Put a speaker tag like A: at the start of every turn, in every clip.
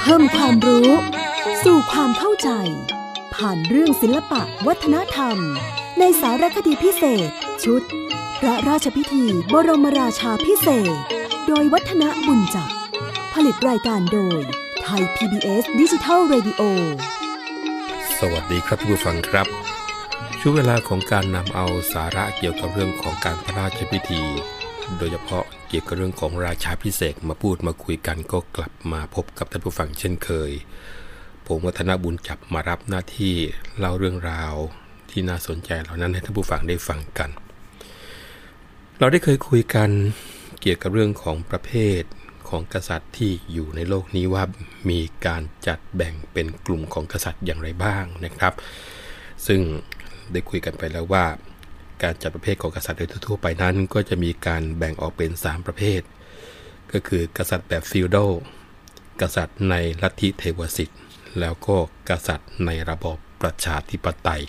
A: เพิ่มความรู้ สู่ความเข้าใจ ผ่านเรื่องศิลปะวัฒนธรรม ในสารคดีพิเศษ ชุด พระราชพิธีบรมราชาพิเศษ โดยวัฒนบุญจักผลิตรายการโดยไทย PBS ดิจิทัล Radio
B: สวัสดีครับทุกผู้ฟังครับ ช่วงเวลาของการนำเอาสาระเกี่ยวกับเรื่องของการพระราชพิธี โดยเฉพาะ กี่ยวกับเรื่องของราชาพิเศษมาพูดมาคุยกันก็กลับมาพบกับท่านผู้ฟังเช่นเคย ผมวัฒนบุญจับมารับหน้าที่เล่าเรื่องราวที่น่าสนใจเหล่านั้นให้ท่านผู้ฟังได้ฟังกัน เราได้เคยคุยกันเกี่ยวกับเรื่องของประเภทของกษัตริย์ที่อยู่ในโลกนี้ว่ามีการจัดแบ่งเป็นกลุ่มของกษัตริย์อย่างไรบ้างนะครับ ซึ่งได้คุยกันไปแล้วว่า การจัดประเภทของกษัตริย์โดยทั่วไปนั้น ก็จะมีการแบ่งออกเป็น 3 ประเภท ก็คือกษัตริย์แบบฟิวดอลกษัตริย์ในลัทธิเทวสิทธิ์ แล้วก็กษัตริย์ในระบอบประชาธิปไตย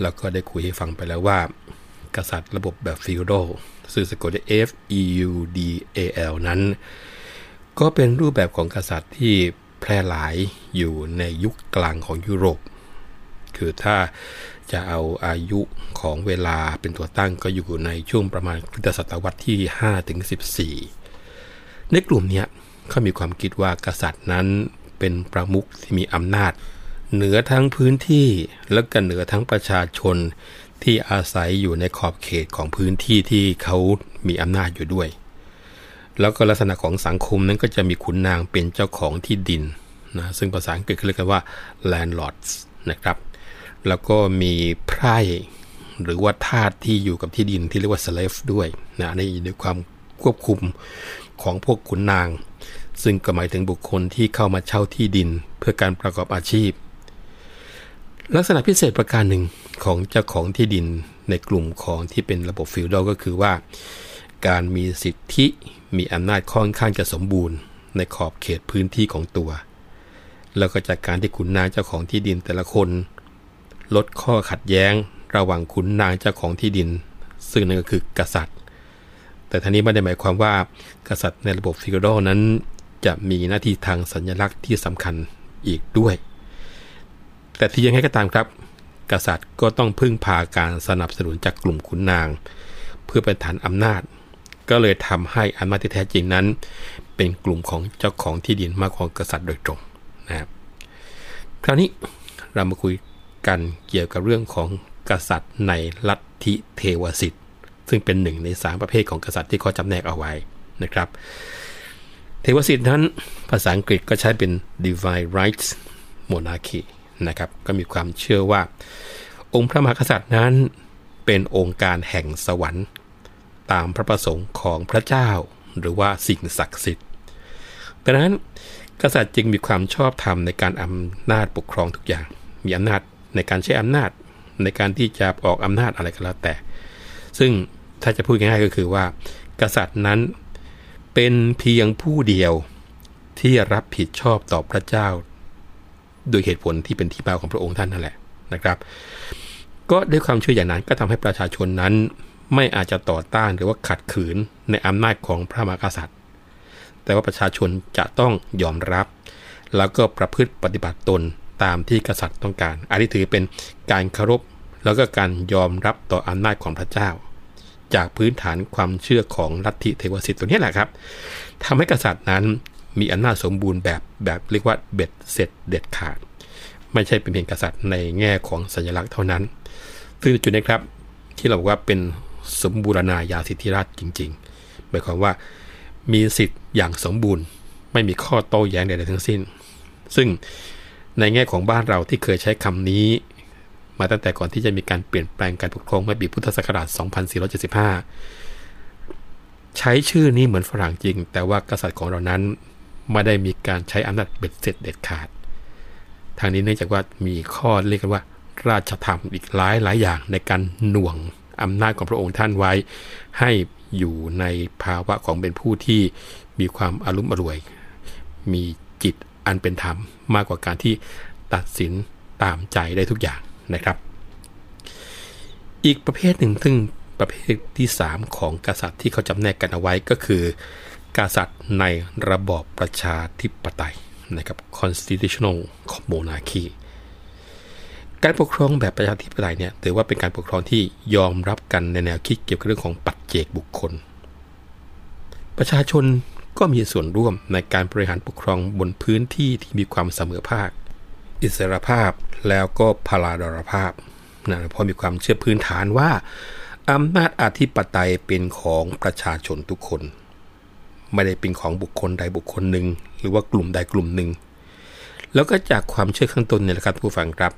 B: แล้วก็ได้คุยให้ฟังไปแล้วว่า กษัตริย์ระบบแบบฟิวดอลซึ่งสะกดด้วย F E U D A L นั้น ก็เป็นรูปแบบของกษัตริย์ที่แพร่หลายอยู่ในยุคกลางของยุโรป คือถ้า จะเอาอายุของเวลาเป็นตัวตั้งก็อยู่ในช่วงประมาณคริสตศตวรรษที่5ถึง14 ในกลุ่มนี้เขามีความคิดว่ากษัตริย์นั้นเป็นประมุขที่มีอำนาจ เหนือทั้งพื้นที่และก็เหนือทั้งประชาชนที่อาศัยอยู่ในขอบเขตของพื้นที่ที่เขามีอำนาจอยู่ด้วย แล้วก็ลักษณะของสังคมนั้นก็จะมีขุนนางเป็นเจ้าของที่ดินนะซึ่งภาษาอังกฤษเขาเรียกกันว่า landlords นะครับ แล้วก็มีไพร่หรือว่าทาสที่อยู่กับที่ดินที่เรียกว่า slave ด้วยนะในในความควบคุมของพวกขุนนาง ซึ่งก็หมายถึงบุคคลที่เข้ามาเช่าที่ดินเพื่อการประกอบอาชีพ ลักษณะพิเศษประการหนึ่งของเจ้าของที่ดินในกลุ่มของที่เป็นระบบฟิวดอลก็คือว่า การมีสิทธิมีอำนาจค่อนข้างจะสมบูรณ์ ในขอบเขตพื้นที่ของตัว แล้วก็จากการที่ขุนนางเจ้าของที่ดินแต่ละคน ลดข้อขัดแย้งระหว่างขุนนางเจ้าของที่ดิน ซึ่งนั่นก็คือกษัตริย์ แต่ท่านี้ไม่ได้หมายความว่ากษัตริย์ในระบบฟิวดอลนั้น จะมีหน้าที่ทางสัญลักษณ์ที่สำคัญอีกด้วย แต่ที่ยังไงก็ตามครับ กษัตริย์ก็ต้องพึ่งพาการสนับสนุนจากกลุ่มขุนนาง เพื่อเป็นฐานอำนาจ ก็เลยทำให้อำนาจที่แท้จริงนั้น เป็นกลุ่มของเจ้าของที่ดินมากกว่ากษัตริย์โดยตรงนะครับคราวนี้เรามาคุย กันเกี่ยวกับเรื่องของกษัตริย์ในลัทธิเทวสิทธิ์ซึ่งเป็นหนึ่งในสามประเภทของกษัตริย์ที่เขาจำแนกเอาไว้นะครับ เทวสิทธิ์นั้นภาษาอังกฤษก็ใช้เป็น divine rights monarchy นะครับก็มีความเชื่อว่า องค์พระมหากษัตริย์นั้นเป็นองค์การแห่งสวรรค์ ตามพระประสงค์ของพระเจ้าหรือว่าสิ่งศักดิ์สิทธิ์ดังนั้นกษัตริย์จึงมีความชอบธรรมในการอำนาจปกครองทุกอย่าง มีอำนาจ ในการใช้อำนาจ ในการที่จะออกอำนาจอะไรก็แล้วแต่ ซึ่งถ้าจะพูดง่ายๆก็คือว่า กษัตริย์นั้นเป็นเพียงผู้เดียวที่รับผิดชอบต่อพระเจ้า โดยเหตุผลที่เป็นที่มาของพระองค์ท่านนั่นแหละนะครับ ก็ด้วยความเชื่ออย่างนั้นก็ทำให้ประชาชนนั้นไม่อาจจะต่อต้านหรือว่าขัดขืนในอำนาจของพระมหากษัตริย์ แต่ว่าประชาชนจะต้องยอมรับ แล้วก็ประพฤติปฏิบัติตน ตามที่กษัตริย์ต้องการ อันนี้ถือเป็นการเคารพแล้วก็การยอมรับต่ออำนาจของพระเจ้า จากพื้นฐานความเชื่อของลัทธิเทวสิทธิ์ตัวนี้แหละครับทำให้กษัตริย์นั้นมีอำนาจสมบูรณ์แบบแบบเรียกว่าเบ็ดเสร็จเด็ดขาด ไม่ใช่เป็นเพียงกษัตริย์ในแง่ของสัญลักษณ์เท่านั้น ซึ่งจุดนี้ครับที่เราบอกว่าเป็นสมบูรณาญาสิทธิราชจริงๆหมายความว่ามีสิทธิ์อย่างสมบูรณ์ ไม่มีข้อโต้แย้งใดๆทั้งสิ้น ซึ่ง ในแง่ของบ้านเราที่เคยใช้คำนี้ มาตั้งแต่ก่อนที่จะมีการเปลี่ยนแปลงการปกครองเมื่อปีพุทธศักราช 2475 ใช้ชื่อนี้เหมือนฝรั่งจริง แต่ว่ากษัตริย์ของเรานั้นไม่ได้มีการใช้อำนาจเบ็ดเสร็จเด็ดขาด ทางนี้เนื่องจากว่ามีข้อเรียกกันว่า ราชธรรมอีกหลายหลายอย่างในการหน่วงอำนาจของพระองค์ท่านไว้ ให้อยู่ในภาวะของเป็นผู้ที่มีความอารุมอร่วย มีจิต อันเป็นธรรมมากกว่าการที่ตัดสินตามใจได้ทุกอย่างนะครับ อีกประเภทหนึ่งซึ่งประเภทที่ 3 ของกษัตริย์ที่เขาจำแนกกันเอาไว้ก็คือ กษัตริย์ในระบอบประชาธิปไตยนะครับ constitutional monarchy การปกครองแบบประชาธิปไตยเนี่ยถือว่าเป็นการปกครองที่ยอมรับกันในแนวคิดเกี่ยวกับเรื่องของปัจเจกบุคคล ประชาชน ก็มีส่วนร่วมในการบริหารปกครองบนพื้นที่ที่มีความเสมอภาค อิสรภาพแล้วก็พลาดรภาพนะเพราะมีความเชื่อพื้นฐานว่าอำนาจอธิปไตยเป็นของประชาชนทุกคน ไม่ได้เป็นของบุคคลใดบุคคลหนึ่ง หรือว่ากลุ่มใดกลุ่มหนึ่ง แล้วก็จากความเชื่อข้างต้นเนี่ยแหละครับผู้ฟังครับ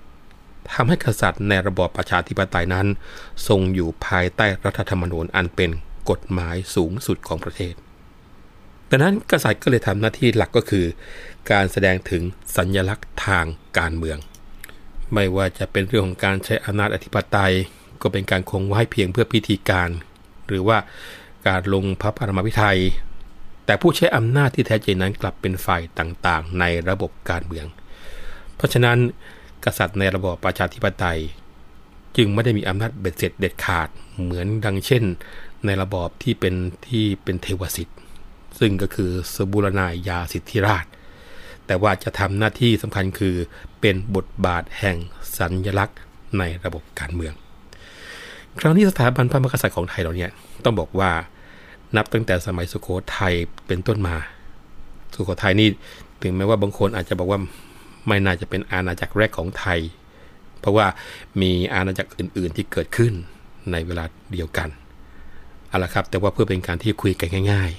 B: ทำให้กษัตริย์ในระบอบประชาธิปไตยนั้น ทรงอยู่ภายใต้รัฐธรรมนูญอันเป็นกฎหมายสูงสุดของประเทศ ดังนั้นกษัตริย์ก็เลยทำหน้าที่หลักก็คือ การแสดงถึงสัญญลักษณ์ทางการเมือง ไม่ว่าจะเป็นเรื่องของการใช้อำนาจอธิปไตย ก็เป็นการคงไว้เพียงเพื่อพิธีการ หรือว่าการลงพระปรมาภิไธยแต่ผู้ใช้อำนาจที่แท้จริงนั้นกลับเป็นฝ่ายต่างๆ ในระบบการเมือง เพราะฉะนั้นกษัตริย์ในระบอบประชาธิปไตย จึงไม่ได้มีอำนาจเบ็ดเสร็จเด็ดขาดเหมือนดังเช่น ในระบอบที่เป็นที่เป็นเทวสิทธิ์ ซึ่งก็คือสบุรณาญาสิทธิราช แต่ว่าจะทำหน้าที่สำคัญคือเป็นบทบาทแห่งสัญญลักษณ์ในระบบการเมือง คราวนี้สถาบันพระมหากษัตริย์ของไทยเราเนี่ยต้องบอกว่านับตั้งแต่สมัยสุโขทัยเป็นต้นมา สุโขทัยนี่ถึงแม้ว่าบางคนอาจจะบอกว่าไม่น่าจะเป็นอาณาจักรแรกของไทย เพราะว่ามีอาณาจักรอื่น ๆ ที่เกิดขึ้นในเวลาเดียวกันเอาละครับ แต่ว่าเพื่อเป็นการที่คุยกันง่าย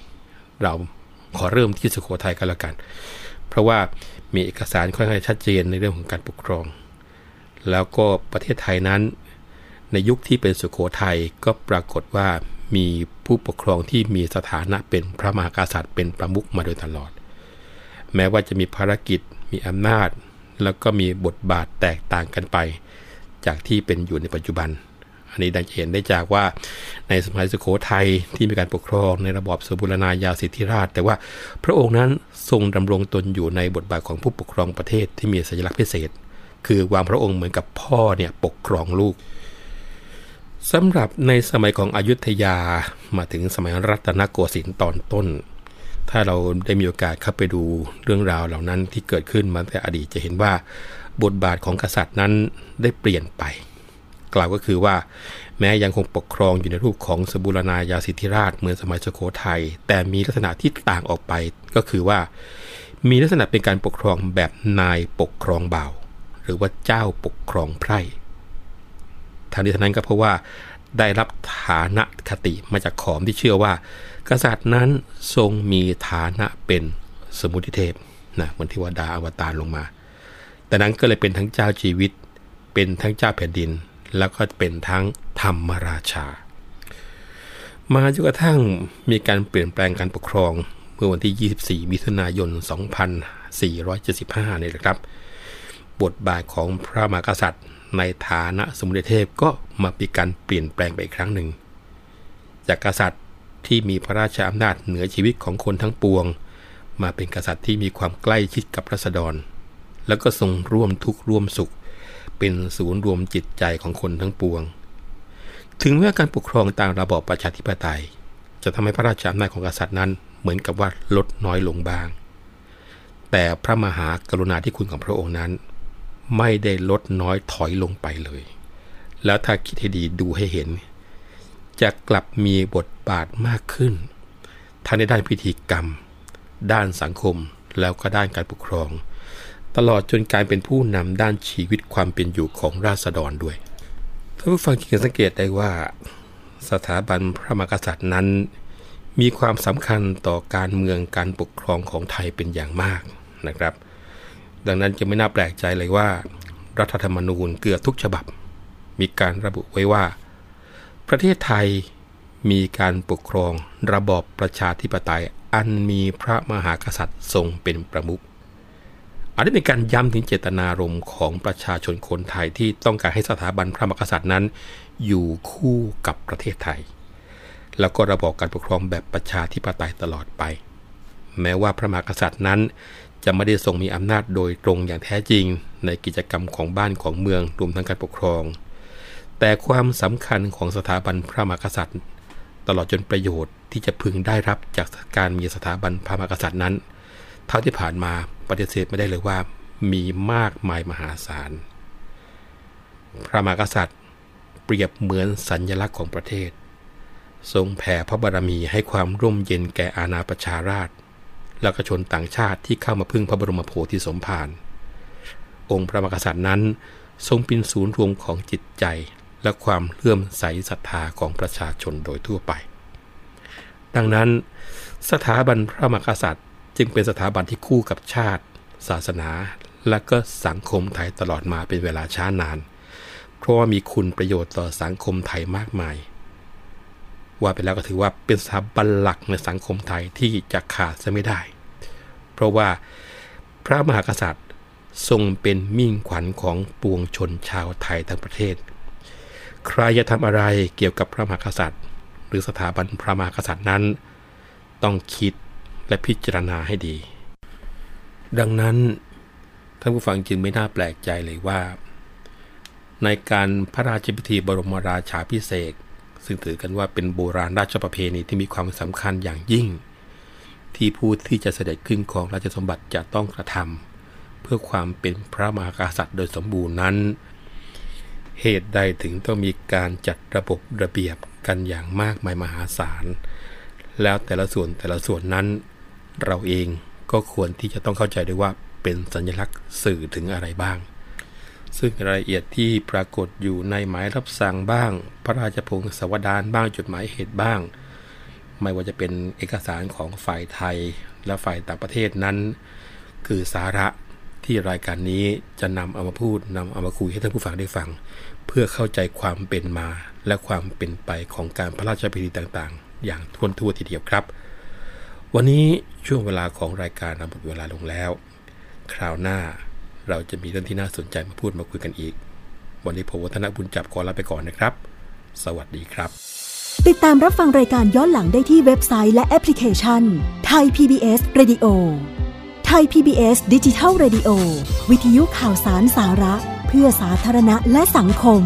B: เราขอเริ่มที่สุโขทัยกันล้วกัน เพราะว่ามีเอกสารค่อนข้างชัดเจนในเรื่องของการปกครอง แล้วก็ประเทศไทยนั้น ในยุคที่เป็นสุโขทัยก็ปรากฏว่ามีผู้ปกครองที่มีสถานะเป็นพระมหากษัตริย์เป็นประมุขมาโดยตลอด แม้ว่าจะมีภารกิจมีอำนาจ แล้วก็มีบทบาทแตกต่างกันไป จากที่เป็นอยู่ในปัจจุบัน อันนี้ได้เห็นได้จากว่าในสมัยสุโขทัยที่มีการปกครองในระบอบสมบูรณาญาสิทธิราช แต่ว่าพระองค์นั้นทรงดำรงตนอยู่ในบทบาทของผู้ปกครองประเทศที่มีสัญลักษณ์พิเศษ คือวางพระองค์เหมือนกับพ่อเนี่ยปกครองลูกสำหรับในสมัยของอยุธยามาถึงสมัยรัตนโกสินทร์ตอนต้น ถ้าเราได้มีโอกาสเข้าไปดูเรื่องราวเหล่านั้นที่เกิดขึ้นมาแต่อดีตจะเห็นว่าบทบาทของกษัตริย์นั้นได้เปลี่ยนไป กล่าวก็คือว่า แม้ยังคงปกครองอยู่ในรูปของสบุรณาญาสิทธิราชเหมือนสมัยสุโขทัยแต่มีลักษณะที่ต่างออกไปก็คือว่า มีลักษณะเป็นการปกครองแบบนายปกครองเบาหรือว่าเจ้าปกครองไพร่ทางนี้ทนั้นก็เพราะว่าได้รับฐานะคติมาจากขอมที่เชื่อว่า กษัตริย์นั้นทรงมีฐานะเป็นสมุติเทพนะเหมือนที่ว่าดาอวตารลงมา แต่นั้นก็เลยเป็นทั้งเจ้าชีวิต เป็นทั้งเจ้าแผ่นดิน แล้วก็เป็นทั้งธรรมราชา มาจนกระทั่งมีการเปลี่ยนแปลงการปกครองเมื่อวันที่ 24 มิถุนายน 2475นี่แหละครับ บทบาทของพระมหากษัตริย์ ในฐานะสมุทรเทพก็มามีการเปลี่ยนแปลงไปอีกครั้งหนึ่ง จากกษัตริย์ที่มีพระราชอำนาจเหนือชีวิตของคนทั้งปวง มาเป็นกษัตริย์ที่มีความใกล้ชิดกับรัษฎร แล้วก็ทรงร่วมทุกข์ร่วมสุข เป็นศูนย์รวมจิตใจของคนทั้งปวง ถึงแม้การปกครองตามระบอบประชาธิปไตย จะทำให้พระราชอำนาจของกษัตริย์นั้นเหมือนกับว่าลดน้อยลงบ้าง แต่พระมหากรุณาธิคุณของพระองค์นั้น ไม่ได้ลดน้อยถอยลงไปเลย แล้วถ้าคิดให้ดีดูให้เห็น จะกลับมีบทบาทมากขึ้นทั้งในด้านพิธีกรรม ด้านสังคมแล้วก็ด้านการปกครอง ตลอดจนการเป็นผู้นำด้านชีวิตความเป็นอยู่ของราษฎรด้วยท่านผู้ฟังจะสังเกตได้ว่า สถาบันพระมหากษัตริย์นั้น มีความสำคัญต่อการเมืองการปกครองของไทยเป็นอย่างมากนะครับ ดังนั้นจะไม่น่าแปลกใจเลยว่า รัฐธรรมนูญเกือบทุกฉบับ มีการระบุไว้ว่า ประเทศไทยมีการปกครองระบอบประชาธิปไตยอันมีพระมหากษัตริย์ทรงเป็นประมุข อันนี้เป็นการย้ำถึงเจตนารมณ์ของประชาชนคนไทยที่ต้องการให้สถาบันพระมหากษัตริย์นั้น อยู่คู่กับประเทศไทย แล้วก็ระบอบการปกครองแบบประชาธิปไตยตลอดไป แม้ว่าพระมหากษัตริย์นั้น จะไม่ได้ทรงมีอำนาจโดยตรงอย่างแท้จริง ในกิจกรรมของบ้านของเมืองรวมทั้งการปกครอง แต่ความสำคัญของสถาบันพระมหากษัตริย์ ตลอดจนประโยชน์ที่จะพึงได้รับจากการมีสถาบันพระมหากษัตริย์นั้น เท่าที่ผ่านมา ปฏิเสธไม่ได้เลยว่ามีมากมายมหาศาล พระมหากษัตริย์เปรียบเหมือนสัญญลักษณ์ของประเทศ ทรงแผ่พระบารมีให้ความร่มเย็นแก่อาณาประชาราชและกชนต่างชาติที่เข้ามาพึ่งพระบรมโพธิสมภาร องค์พระมหากษัตริย์นั้น ทรงเป็นศูนย์รวมของจิตใจและความเลื่อมใสศรัทธาของประชาชนโดยทั่วไป ดังนั้น สถาบันพระมหากษัตริย์ จึงเป็นสถาบันที่คู่กับชาติ ศาสนา และก็สังคมไทยตลอดมาเป็นเวลาช้านาน เพราะว่ามีคุณประโยชน์ต่อสังคมไทยมากมาย ว่าไปแล้วก็ถือว่าเป็นสถาบันหลักในสังคมไทยที่จะขาดจะไม่ได้ เพราะว่าพระมหากษัตริย์ทรงเป็นมิ่งขวัญของปวงชนชาวไทยทั้งประเทศ ใครจะทำอะไรเกี่ยวกับพระมหากษัตริย์ หรือสถาบันพระมหากษัตริย์นั้น ต้องคิด และพิจารณาให้ดี ดังนั้นท่านผู้ฟังจึงไม่น่าแปลกใจเลยว่า ในการพระราชพิธีบรมราชาพิเศษซึ่งถือกันว่าเป็นโบราณราชประเพณีที่มีความสำคัญอย่างยิ่ง ที่ผู้ที่จะเสด็จขึ้นของราชสมบัติจะต้องกระทำเพื่อความเป็นพระมหากษัตริย์โดยสมบูรณ์นั้น เหตุใดถึงต้องมีการจัดระบบระเบียบกันอย่างมากมายมหาศาล แล้วแต่ละส่วนแต่ละส่วนนั้น เราเองก็ควรที่จะต้องเข้าใจด้วยว่าเป็นสัญลักษณ์สื่อถึงอะไรบ้าง ซึ่งรายละเอียดที่ปรากฏอยู่ในหมายรับสั่งบ้าง พระราชพงศาวดารบ้างจดหมายเหตุบ้าง ไม่ว่าจะเป็นเอกสารของฝ่ายไทยและฝ่ายต่างประเทศนั้น คือสาระที่รายการนี้จะนำเอามาพูดนำเอามาคุยให้ท่านผู้ฟังได้ฟัง เพื่อเข้าใจความเป็นมาและความเป็นไปของการพระราชพิธีต่างๆ อย่างทวทั่วทีเดียวครับ วันนี้ช่วงเวลาของรายการนำหมดเวลาลงแล้ว คราวหน้าเราจะมีเรื่องที่น่าสนใจมาพูดมาคุยกันอีก วันนี้ผมวัฒนบุญจับขอลาไปก่อนนะครับ สวัสดีครับ
A: ติดตามรับฟังรายการย้อนหลังได้ที่เว็บไซต์และแอปพลิเคชันไทย PBS Radio ไทย PBS ดิจิทัล Radio วิทยุข่าวสารสาระ เพื่อสาธารณะและสังคม